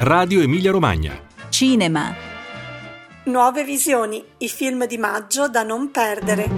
Radio Emilia Romagna. Cinema. Nuove visioni, i film di maggio da non perdere.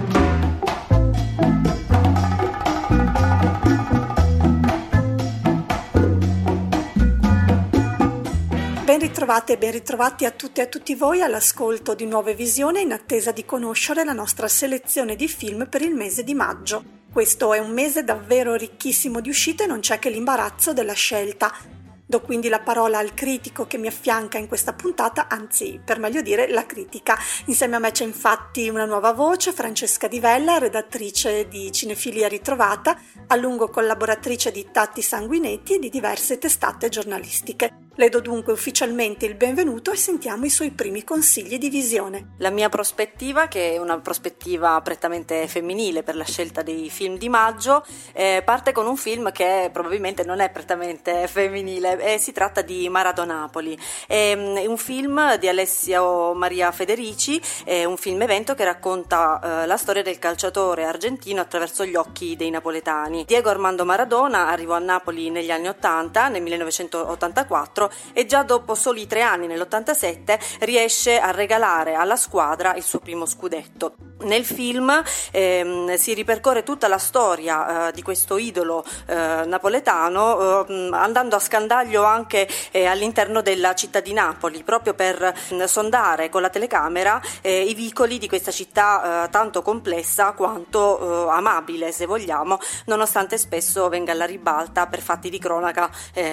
Ben ritrovate e ben ritrovati a tutte e a tutti voi all'ascolto di Nuove Visioni in attesa di conoscere la nostra selezione di film per il mese di maggio. Questo è un mese davvero ricchissimo di uscite e non c'è che l'imbarazzo della scelta. Do quindi la parola al critico che mi affianca in questa puntata, anzi, per meglio dire, la critica. Insieme a me c'è infatti una nuova voce, Francesca Di Vella, redattrice di Cinefilia Ritrovata, a lungo collaboratrice di Tatti Sanguinetti e di diverse testate giornalistiche. Le do dunque ufficialmente il benvenuto e sentiamo i suoi primi consigli di visione. La mia prospettiva, che è una prospettiva prettamente femminile per la scelta dei film di maggio, eh, parte con un film che probabilmente non è prettamente femminile, eh, si tratta di Maradonapoli. È, mm, un film di Alessio Maria Federici, è un film evento che racconta eh, la storia del calciatore argentino attraverso gli occhi dei napoletani. Diego Armando Maradona arrivò a Napoli negli anni 80, nel 1984 e già dopo soli tre anni, nell'87, riesce a regalare alla squadra il suo primo scudetto. Nel film ehm, si ripercorre tutta la storia eh, di questo idolo eh, napoletano eh, andando a scandaglio anche eh, all'interno della città di Napoli proprio per mh, sondare con la telecamera eh, i vicoli di questa città eh, tanto complessa quanto amabile se vogliamo nonostante spesso venga alla ribalta per fatti di cronaca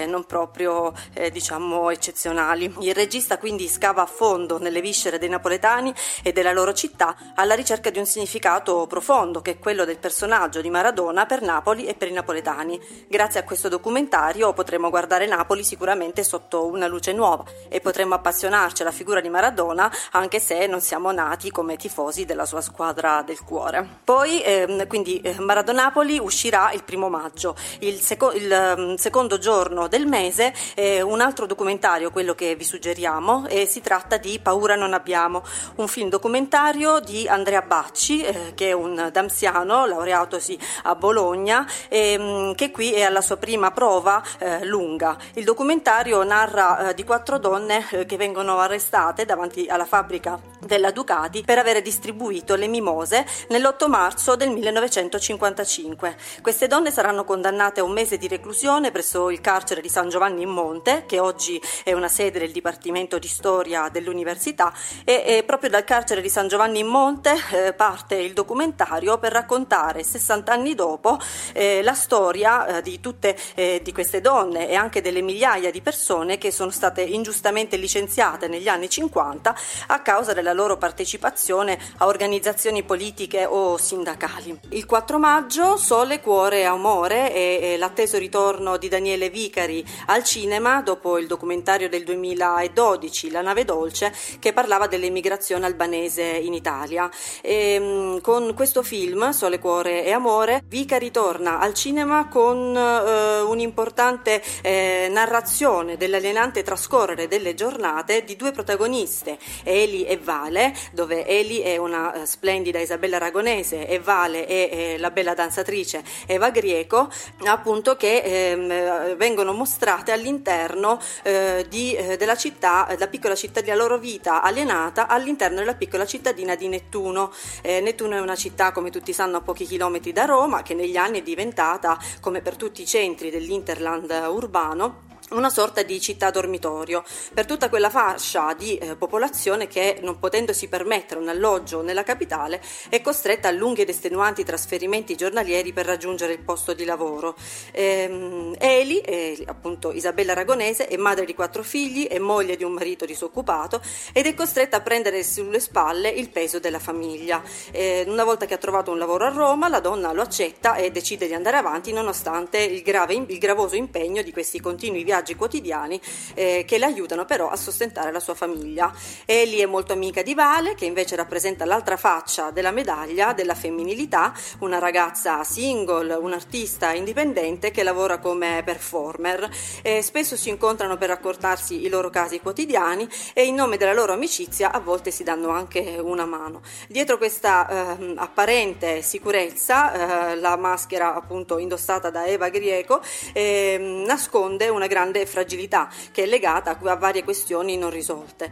non proprio diciamo eccezionali. Il regista quindi scava a fondo nelle viscere dei napoletani e della loro città alla ricerca di un significato profondo che è quello del personaggio di Maradona per Napoli e per i napoletani. Grazie a questo documentario potremo guardare Napoli sicuramente sotto una luce nuova e potremo appassionarci alla figura di Maradona anche se non siamo nati come tifosi della sua squadra del cuore. Poi ehm, quindi eh, Maradonapoli uscirà il primo maggio, il, seco- il um, secondo giorno del mese eh, un altro documentario, quello che vi suggeriamo, e si tratta di Paura non abbiamo, un film documentario di Andrea Bacci, eh, che è un damsiano laureatosi a Bologna, e, che qui è alla sua prima prova eh, lunga. Il documentario narra eh, di quattro donne eh, che vengono arrestate davanti alla fabbrica della Ducati per aver distribuito le mimose nell'8 marzo del 1955. Queste donne saranno condannate a un mese di reclusione presso il carcere di San Giovanni in Monte, che oggi è una sede del Dipartimento di Storia dell'Università, e, proprio dal carcere di San Giovanni in Monte eh, parte il documentario per raccontare 60 anni dopo eh, la storia eh, di tutte di queste donne e anche delle migliaia di persone che sono state ingiustamente licenziate negli anni 50 a causa della loro partecipazione a organizzazioni politiche o sindacali. Il 4 maggio Sole, Cuore e Amore e l'atteso ritorno di Daniele Vicari al cinema dopo il documentario del 2012 La nave dolce che parlava dell'emigrazione albanese in Italia. E, ehm, con questo film Sole, Cuore e Amore Vicari torna al cinema con eh, un'importante eh, narrazione dell'alienante trascorrere delle giornate di due protagoniste, Eli e Vale dove Eli è una uh, splendida Isabella Aragonese e Vale è, è la bella danzatrice Eva Grieco, appunto che ehm, vengono mostrate all'interno eh, di, eh, della città, la piccola cittadina, la loro vita alienata all'interno della piccola cittadina di Nettuno. Eh, Nettuno è una città, come tutti sanno, a pochi chilometri da Roma, che negli anni è diventata, come per tutti i centri dell'Interland urbano, una sorta di città dormitorio per tutta quella fascia di eh, popolazione che, non potendosi permettere un alloggio nella capitale, è costretta a lunghi ed estenuanti trasferimenti giornalieri per raggiungere il posto di lavoro. Ehm, Eli, eh, appunto Isabella Aragonese, è madre di quattro figli e moglie di un marito disoccupato ed è costretta a prendere sulle spalle il peso della famiglia. Eh, una volta che ha trovato un lavoro a Roma, la donna lo accetta e decide di andare avanti nonostante il, grave, il gravoso impegno di questi continui viaggi viaggi quotidiani eh, che le aiutano però a sostentare la sua famiglia. Ellie è molto amica di Vale, che invece rappresenta l'altra faccia della medaglia della femminilità, una ragazza single, un'artista indipendente che lavora come performer. Eh, spesso si incontrano per raccontarsi i loro casi quotidiani e in nome della loro amicizia a volte si danno anche una mano. Dietro questa eh, apparente sicurezza, eh, la maschera appunto indossata da Eva Grieco, ehm, nasconde una grande grande fragilità che è legata a varie questioni non risolte.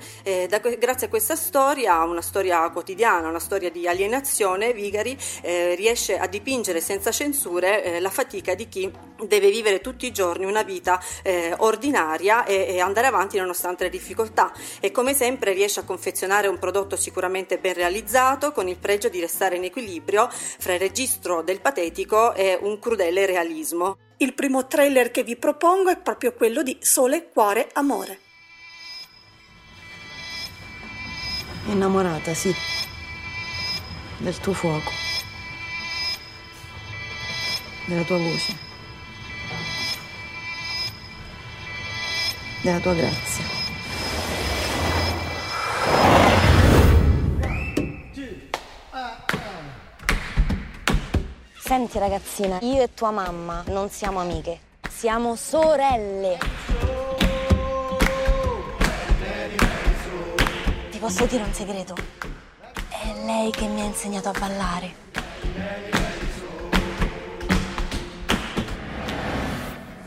Da, grazie a questa storia, una storia quotidiana, una storia di alienazione, Vigari eh, riesce a dipingere senza censure eh, la fatica di chi deve vivere tutti i giorni una vita eh, ordinaria e, e, andare avanti nonostante le difficoltà e come sempre riesce a confezionare un prodotto sicuramente ben realizzato con il pregio di restare in equilibrio fra il registro del patetico e un crudele realismo. Il primo trailer che vi propongo è proprio quello di Sole, Cuore, Amore. Innamorata, sì, del tuo fuoco, della tua voce, della tua grazia. Senti ragazzina, io e tua mamma non siamo amiche, siamo sorelle. Ti posso dire un segreto? È lei che mi ha insegnato a ballare.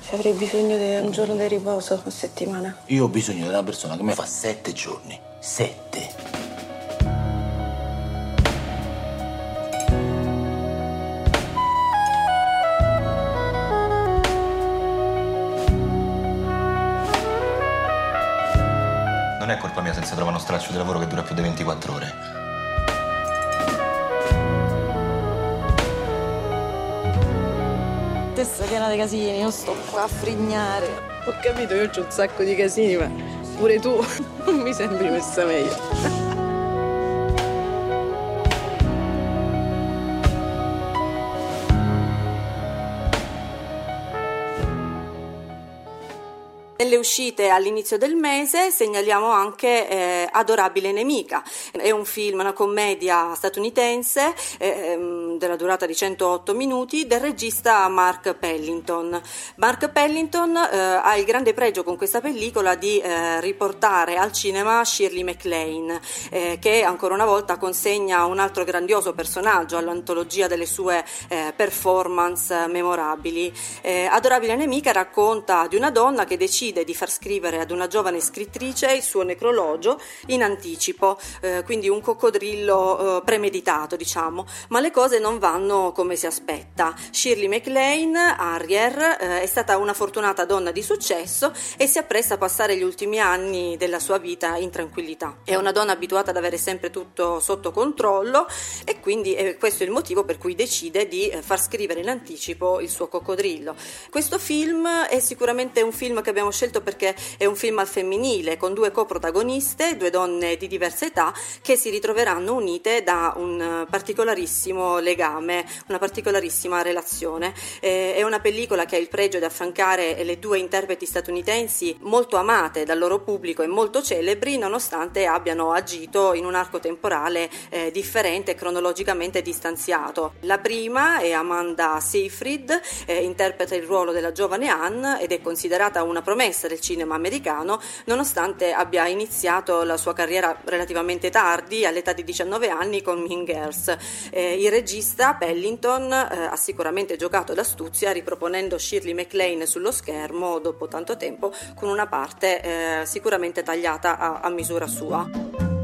Ci avrei bisogno di un giorno di riposo a settimana. Io ho bisogno di una persona che mi fa sette giorni. Sette. Non è colpa mia se si trova uno straccio di lavoro che dura più di 24 ore. Testa piena di casini, io sto qua a frignare. Ho capito, io ho un sacco di casini, ma pure tu non mi sembri messa meglio. Nelle uscite all'inizio del mese segnaliamo anche eh, Adorabile Nemica, è un film, una commedia statunitense eh, della durata di 108 minuti del regista Mark Pellington. Mark Pellington eh, ha il grande pregio con questa pellicola di eh, riportare al cinema Shirley MacLaine, eh, che ancora una volta consegna un altro grandioso personaggio all'antologia delle sue eh, performance memorabili. Adorabile Nemica racconta di una donna che decide di far scrivere ad una giovane scrittrice il suo necrologio in anticipo, eh, quindi un coccodrillo eh, premeditato, diciamo, ma le cose non vanno come si aspetta. Shirley MacLaine, Harrier, eh, è stata una fortunata donna di successo e si appresta a passare gli ultimi anni della sua vita in tranquillità. È una donna abituata ad avere sempre tutto sotto controllo e quindi eh, questo è il motivo per cui decide di eh, far scrivere in anticipo il suo coccodrillo. Questo film è sicuramente un film che abbiamo scelto perché è un film al femminile con due coprotagoniste, due donne di diversa età che si ritroveranno unite da un particolarissimo legame, una particolarissima relazione. Eh, è una pellicola che ha il pregio di affrancare le due interpreti statunitensi molto amate dal loro pubblico e molto celebri nonostante abbiano agito in un arco temporale eh, differente e cronologicamente distanziato. La prima è Amanda Seyfried, eh, interpreta il ruolo della giovane Anne ed è considerata una promessa del cinema americano, nonostante abbia iniziato la sua carriera relativamente tardi, all'età di 19 anni, con Mean Girls. Eh, il regista Pellington eh, ha sicuramente giocato d'astuzia riproponendo Shirley MacLaine sullo schermo dopo tanto tempo con una parte eh, sicuramente tagliata a, a misura sua.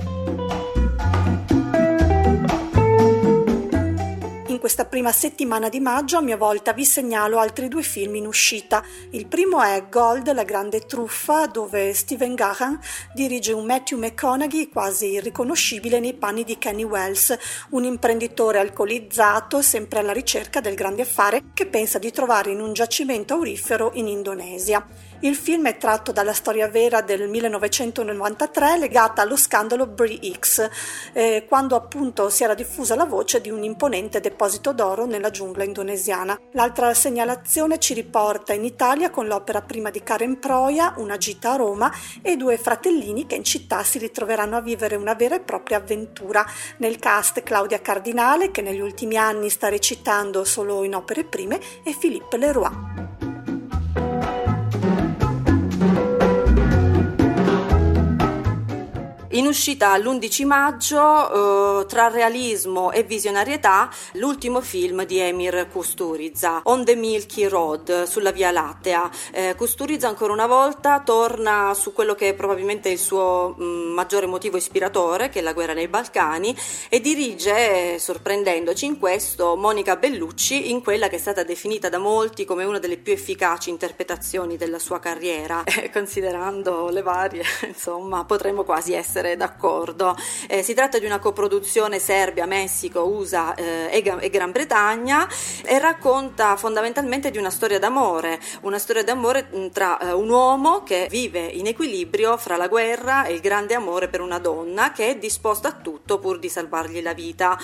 Questa prima settimana di maggio a mia volta vi segnalo altri due film in uscita. Il primo è Gold, la grande truffa, dove Steven Gahan dirige un Matthew McConaughey quasi irriconoscibile nei panni di Kenny Wells, un imprenditore alcolizzato sempre alla ricerca del grande affare che pensa di trovare in un giacimento aurifero in Indonesia. Il film è tratto dalla storia vera del 1993 legata allo scandalo Bree-X, eh, quando appunto si era diffusa la voce di un imponente deposito d'oro nella giungla indonesiana. L'altra segnalazione ci riporta in Italia con l'opera prima di Karen Proia, Una gita a Roma, e due fratellini che in città si ritroveranno a vivere una vera e propria avventura. Nel cast Claudia Cardinale, che negli ultimi anni sta recitando solo in opere prime, e Philippe Leroy. In uscita l'11 maggio, eh, tra realismo e visionarietà, l'ultimo film di Emir Kusturica, On the Milky Road, sulla Via Lattea. Eh, Kusturica ancora una volta torna su quello che è probabilmente il suo mh, mm, maggiore motivo ispiratore, che è la guerra nei Balcani, e dirige, sorprendendoci in questo, Monica Bellucci in quella che è stata definita da molti come una delle più efficaci interpretazioni della sua carriera, eh, considerando le varie, insomma, potremmo quasi essere essere d'accordo. Eh, si tratta di una coproduzione Serbia, Messico, USA eh, e, e, Gran Bretagna e racconta fondamentalmente di una storia d'amore, una storia d'amore mm, tra eh, un uomo che vive in equilibrio fra la guerra e il grande amore per una donna che è disposta a tutto pur di salvargli la vita.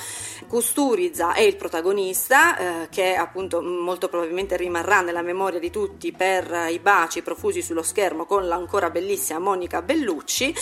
Kusturiza è il protagonista eh, che appunto molto probabilmente rimarrà nella memoria di tutti per i baci profusi sullo schermo con l'ancora bellissima Monica Bellucci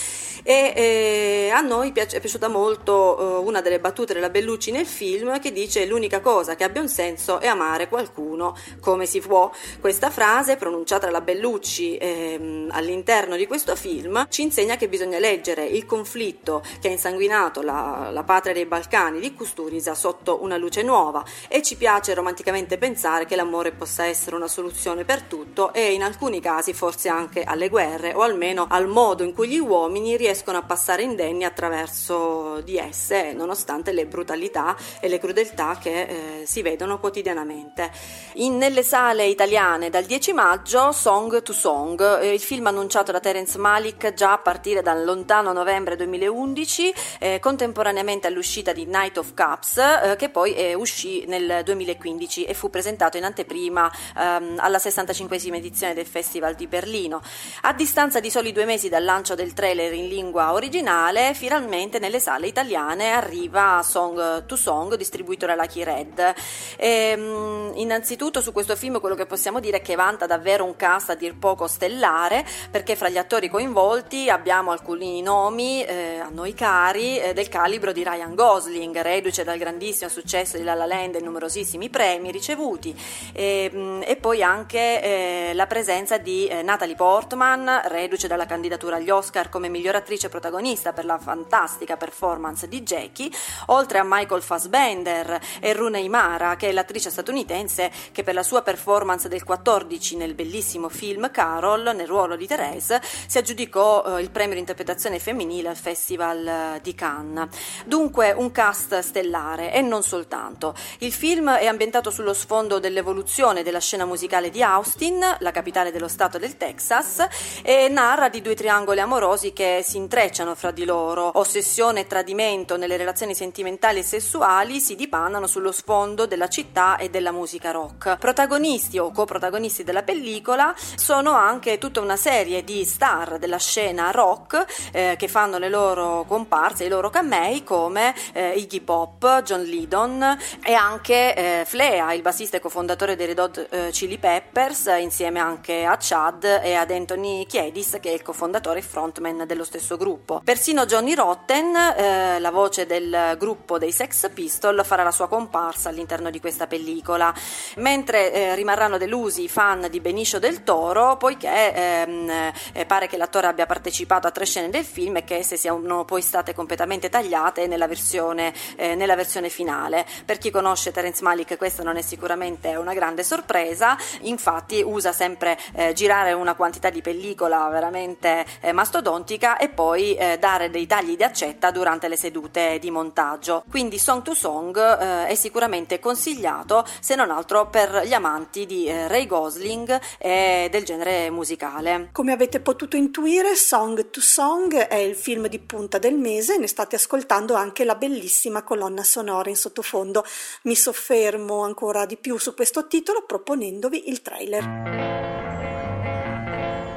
e e a noi piace, è piaciuta molto uh, una delle battute della Bellucci nel film che dice l'unica cosa che abbia un senso è amare qualcuno come si può. Questa frase pronunciata dalla Bellucci ehm, all'interno di questo film ci insegna che bisogna leggere il conflitto che ha insanguinato la, la patria dei Balcani di Kusturica sotto una luce nuova e ci piace romanticamente pensare che l'amore possa essere una soluzione per tutto e in alcuni casi forse anche alle guerre o almeno al modo in cui gli uomini riescono a passare indenni attraverso di esse, nonostante le brutalità e le crudeltà che eh, si vedono quotidianamente. In, nelle sale italiane dal 10 maggio Song to Song, eh, il film annunciato da Terence Malik già a partire dal lontano novembre 2011, eh, contemporaneamente all'uscita di Night of Cups, eh, che poi eh, uscì nel 2015 e fu presentato in anteprima ehm, alla 65esima edizione del Festival di Berlino. A distanza di soli due mesi dal lancio del trailer in lingua originale, finalmente nelle sale italiane arriva Song to Song, distribuito dalla Key Red. E, ehm, innanzitutto su questo film quello che possiamo dire è che vanta davvero un cast a dir poco stellare, perché fra gli attori coinvolti abbiamo alcuni nomi eh, a noi cari eh, del calibro di Ryan Gosling, reduce dal grandissimo successo di La La Land e numerosissimi premi ricevuti, e, ehm, e poi anche eh, la presenza di eh, Natalie Portman, reduce dalla candidatura agli Oscar come miglior attrice protagonista protagonista per la fantastica performance di Jackie, oltre a Michael Fassbender e Rooney Mara, che è l'attrice statunitense che per la sua performance del 14 nel bellissimo film Carol, nel ruolo di Therese, si aggiudicò eh, il premio di interpretazione femminile al Festival eh, di Cannes. Dunque un cast stellare e non soltanto. Il film è ambientato sullo sfondo dell'evoluzione della scena musicale di Austin, la capitale dello stato del Texas, e narra di due triangoli amorosi che si intrecciano intrecciano fra di loro. Ossessione e tradimento nelle relazioni sentimentali e sessuali si dipanano sullo sfondo della città e della musica rock. Protagonisti o coprotagonisti della pellicola sono anche tutta una serie di star della scena rock eh, che fanno le loro comparse, i loro camei come eh, Iggy Pop, John Lydon e anche eh, Flea, il bassista e cofondatore dei Red Hot eh, Chili Peppers, insieme anche a Chad e ad Anthony Kiedis che è il cofondatore e frontman dello stesso gruppo gruppo. Persino Johnny Rotten, eh, la voce del gruppo dei Sex Pistol, farà la sua comparsa all'interno di questa pellicola, mentre eh, rimarranno delusi i fan di Benicio del Toro, poiché ehm, eh, pare che l'attore abbia partecipato a tre scene del film e che esse siano poi state completamente tagliate nella versione, eh, nella versione finale. Per chi conosce Terence Malik questa non è sicuramente una grande sorpresa, infatti usa sempre eh, girare una quantità di pellicola veramente eh, mastodontica e poi eh, dare dei tagli di accetta durante le sedute di montaggio. Quindi Song to Song eh, è sicuramente consigliato se non altro per gli amanti di eh, Ray Gosling e del genere musicale. Come avete potuto intuire, Song to Song è il film di punta del mese, ne state ascoltando anche la bellissima colonna sonora in sottofondo. Mi soffermo ancora di più su questo titolo proponendovi il trailer.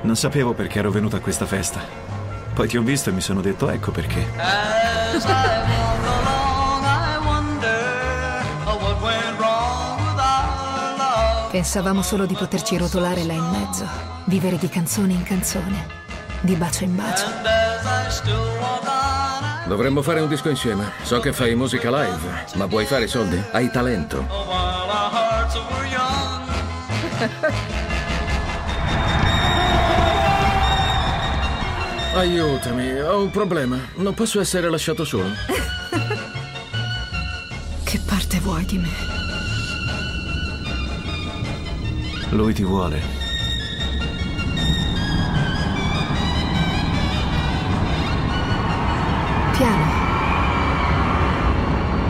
Non sapevo perché ero venuta a questa festa. Poi ti ho visto e mi sono detto ecco perché. Pensavamo solo di poterci rotolare là in mezzo, vivere di canzone in canzone, di bacio in bacio. Dovremmo fare un disco insieme. So che fai musica live, ma vuoi fare soldi? Hai talento. Aiutami, ho un problema. Non posso essere lasciato solo. Che parte vuoi di me? Lui ti vuole. Piano.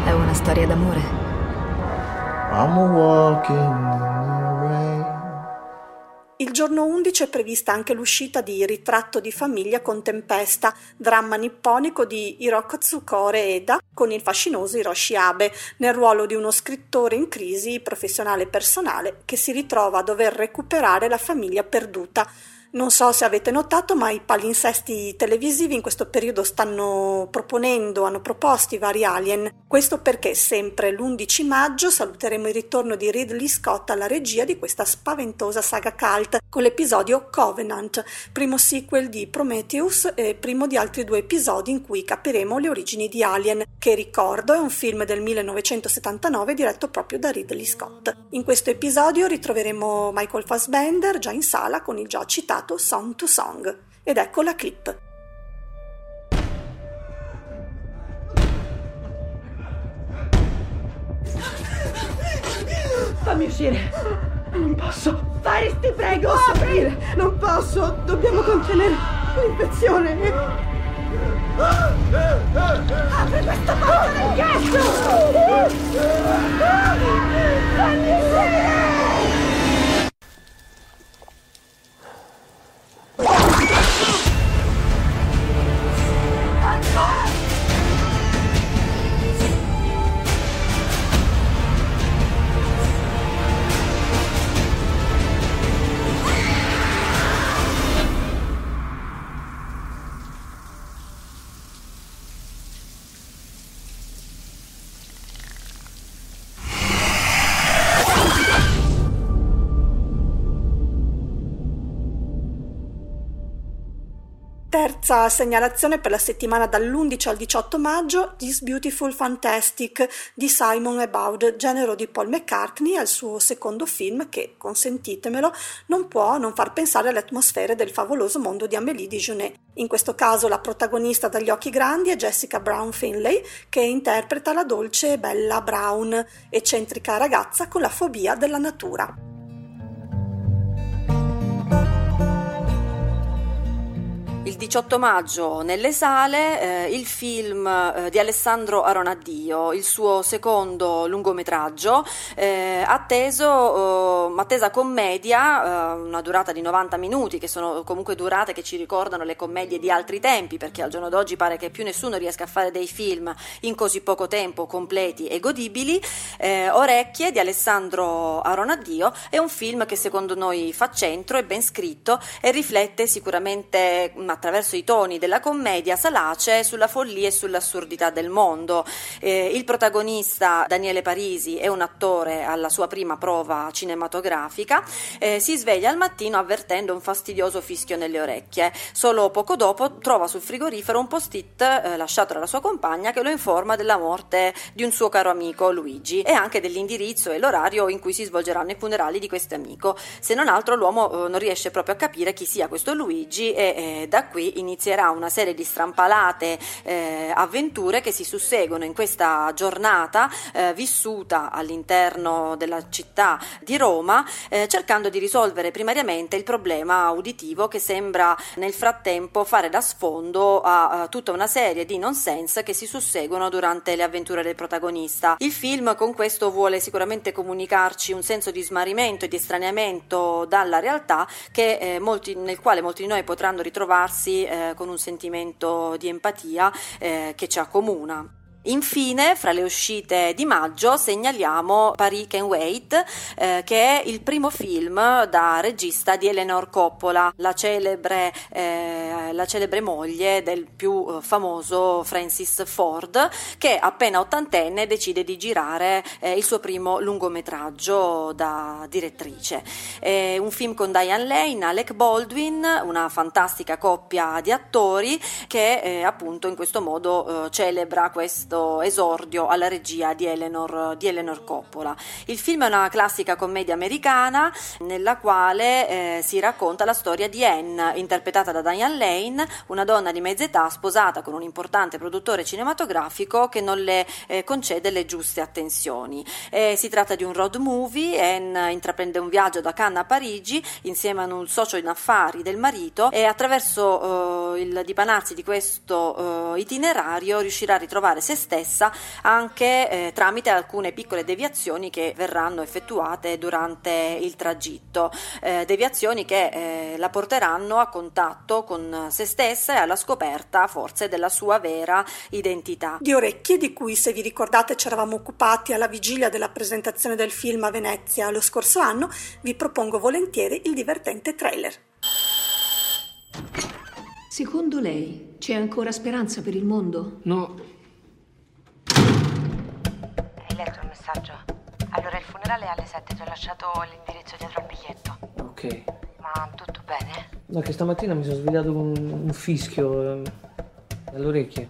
È una storia d'amore. I'm walking in the rain. Il giorno 11 è prevista anche l'uscita di Ritratto di famiglia con Tempesta, dramma nipponico di Hiroko Tsukore Eda con il fascinoso Hiroshi Abe, nel ruolo di uno scrittore in crisi professionale e personale che si ritrova a dover recuperare la famiglia perduta. Non so se avete notato, ma i palinsesti televisivi in questo periodo stanno proponendo, hanno proposto i vari alien. Questo perché sempre l'11 maggio saluteremo il ritorno di Ridley Scott alla regia di questa spaventosa saga cult con l'episodio Covenant, primo sequel di Prometheus e primo di altri due episodi in cui capiremo le origini di Alien, che ricordo è un film del 1979 diretto proprio da Ridley Scott. In questo episodio ritroveremo Michael Fassbender già in sala con il già citato Song to Song. Ed ecco la clip. Fammi uscire. Non posso. Faris, ti prego, apri. Non posso. Dobbiamo contenere l'infezione. Apri questa porta del ghiaccio! Fammi uscire! Terza segnalazione per la settimana dall'11 al 18 maggio, This Beautiful Fantastic di Simon About, genero di Paul McCartney, al suo secondo film che, consentitemelo, non può non far pensare alle atmosfere del favoloso mondo di Amélie Dijonet. In questo caso la protagonista dagli occhi grandi è Jessica Brown Finlay, che interpreta la dolce e bella Brown, eccentrica ragazza con la fobia della natura. 18 maggio nelle sale eh, il film eh, di Alessandro Aronaddio, il suo secondo lungometraggio, eh, atteso, attesa commedia, eh, una durata di 90 minuti, che sono comunque durate che ci ricordano le commedie di altri tempi, perché al giorno d'oggi pare che più nessuno riesca a fare dei film in così poco tempo completi e godibili. Eh, Orecchie di Alessandro Aronaddio è un film che secondo noi fa centro, è ben scritto e riflette sicuramente attraverso i toni della commedia salace sulla follia e sull'assurdità del mondo. Eh, il protagonista Daniele Parisi è un attore alla sua prima prova cinematografica, eh, si sveglia al mattino avvertendo un fastidioso fischio nelle orecchie. Solo poco dopo trova sul frigorifero un post-it eh, lasciato dalla sua compagna che lo informa della morte di un suo caro amico Luigi e anche dell'indirizzo e l'orario in cui si svolgeranno i funerali di questo amico. Se non altro l'uomo eh, non riesce proprio a capire chi sia questo Luigi e eh, da qui inizierà una serie di strampalate eh, avventure che si susseguono in questa giornata eh, vissuta all'interno della città di Roma, eh, cercando di risolvere primariamente il problema uditivo che sembra nel frattempo fare da sfondo a, a tutta una serie di nonsense che si susseguono durante le avventure del protagonista. Il film con questo vuole sicuramente comunicarci un senso di smarrimento e di estraniamento dalla realtà che, eh, molti, nel quale molti di noi potranno ritrovarsi eh, con un sentimento di empatia eh, che ci accomuna. Infine, fra le uscite di maggio segnaliamo Paris Can Wait, eh, che è il primo film da regista di Eleanor Coppola, la celebre, eh, la celebre moglie del più eh, famoso Francis Ford, che appena ottantenne decide di girare eh, il suo primo lungometraggio da direttrice. È un film con Diane Lane, Alec Baldwin, una fantastica coppia di attori che eh, appunto in questo modo eh, celebra questo questo esordio alla regia di Eleanor, di Eleanor Coppola. Il film è una classica commedia americana nella quale eh, si racconta la storia di Anne, interpretata da Diane Lane, una donna di mezza età sposata con un importante produttore cinematografico che non le eh, concede le giuste attenzioni. Eh, si tratta di un road movie, Anne intraprende un viaggio da Cannes a Parigi insieme a un socio in affari del marito e attraverso eh, il dipanarsi di questo eh, itinerario riuscirà a ritrovare se stessa anche eh, tramite alcune piccole deviazioni che verranno effettuate durante il tragitto, eh, deviazioni che eh, la porteranno a contatto con se stessa e alla scoperta forse della sua vera identità. Di orecchie di cui se vi ricordate ci eravamo occupati alla vigilia della presentazione del film a Venezia lo scorso anno, vi propongo volentieri il divertente trailer. Secondo lei c'è ancora speranza per il mondo? No. Messaggio? Allora il funerale è alle 7, ti ho lasciato l'indirizzo dietro al biglietto. Ok. Ma tutto bene? No, che stamattina mi sono svegliato con un fischio eh, alle orecchie.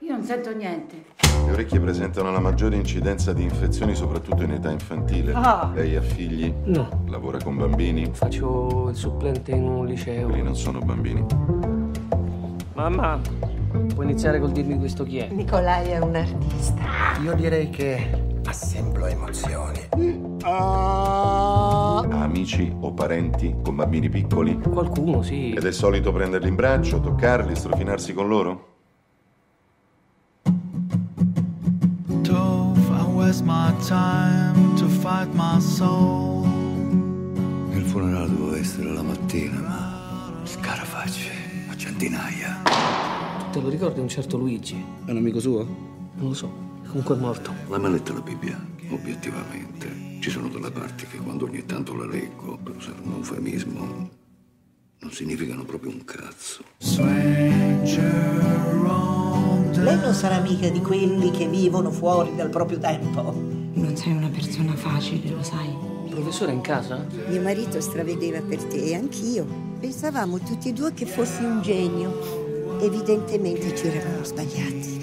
Io non sento niente. Le orecchie presentano la maggiore incidenza di infezioni, soprattutto in età infantile. Ah. Lei ha figli? No. Lavora con bambini? Faccio il supplente in un liceo. Quelli non sono bambini. Mamma, puoi iniziare col dirmi questo chi è? Nicolai è un artista. Io direi che assemblo emozioni. Ha amici o parenti con bambini piccoli? Qualcuno, sì. Ed è solito prenderli in braccio, toccarli, strofinarsi con loro? Il funerale doveva essere la mattina, ma scarafaggi a centinaia. Te lo ricordi un certo Luigi? È un amico suo? Non lo so, comunque è morto. L'hai mai letta la Bibbia? Obiettivamente. Ci sono delle parti che quando ogni tanto la leggo, per usare un eufemismo, non significano proprio un cazzo. Lei non sarà mica di quelli che vivono fuori dal proprio tempo. Non sei una persona facile, lo sai. Il professore è in casa? Mio marito stravedeva per te e anch'io. Pensavamo tutti e due che fossi un genio. Evidentemente ci eravamo sbagliati.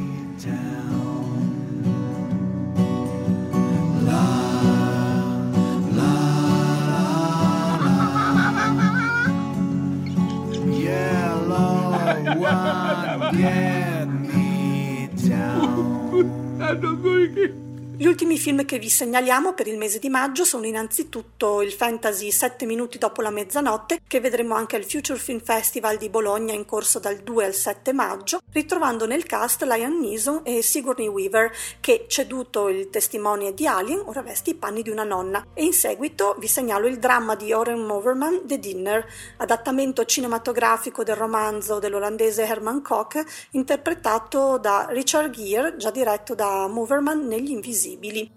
Gli ultimi film che vi segnaliamo per il mese di maggio sono innanzitutto il fantasy 7 minuti dopo la mezzanotte, che vedremo anche al Future Film Festival di Bologna in corso dal 2 al 7 maggio, ritrovando nel cast Liam Neeson e Sigourney Weaver, che, ceduto il testimone di Alien, ora veste i panni di una nonna. E in seguito vi segnalo il dramma di Oren Moverman, The Dinner, adattamento cinematografico del romanzo dell'olandese Herman Koch, interpretato da Richard Gere, già diretto da Moverman negli Invisibili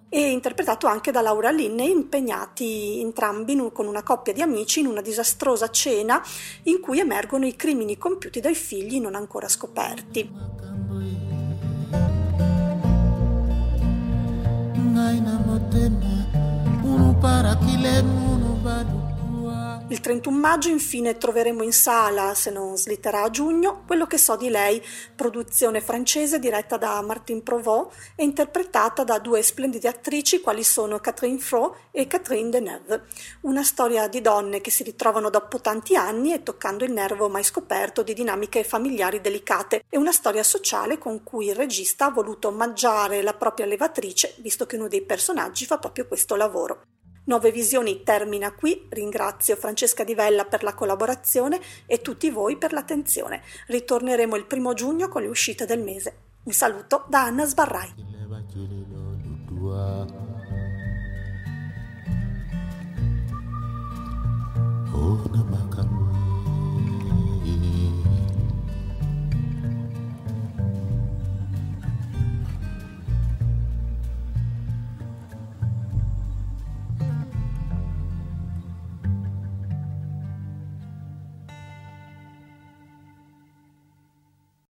e interpretato anche da Laura Linney, impegnati entrambi con una coppia di amici in una disastrosa cena in cui emergono i crimini compiuti dai figli non ancora scoperti. Il 31 maggio infine troveremo in sala, se non slitterà a giugno, quello che so di lei, produzione francese diretta da Martine Provost e interpretata da due splendide attrici quali sono Catherine Fro e Catherine Deneuve. Una storia di donne che si ritrovano dopo tanti anni e toccando il nervo mai scoperto di dinamiche familiari delicate e una storia sociale con cui il regista ha voluto omaggiare la propria levatrice, visto che uno dei personaggi fa proprio questo lavoro. Nove Visioni termina qui, ringrazio Francesca Di Vella per la collaborazione e tutti voi per l'attenzione. Ritorneremo il primo giugno con le uscite del mese. Un saluto da Anna Sbarrai. Oh, Una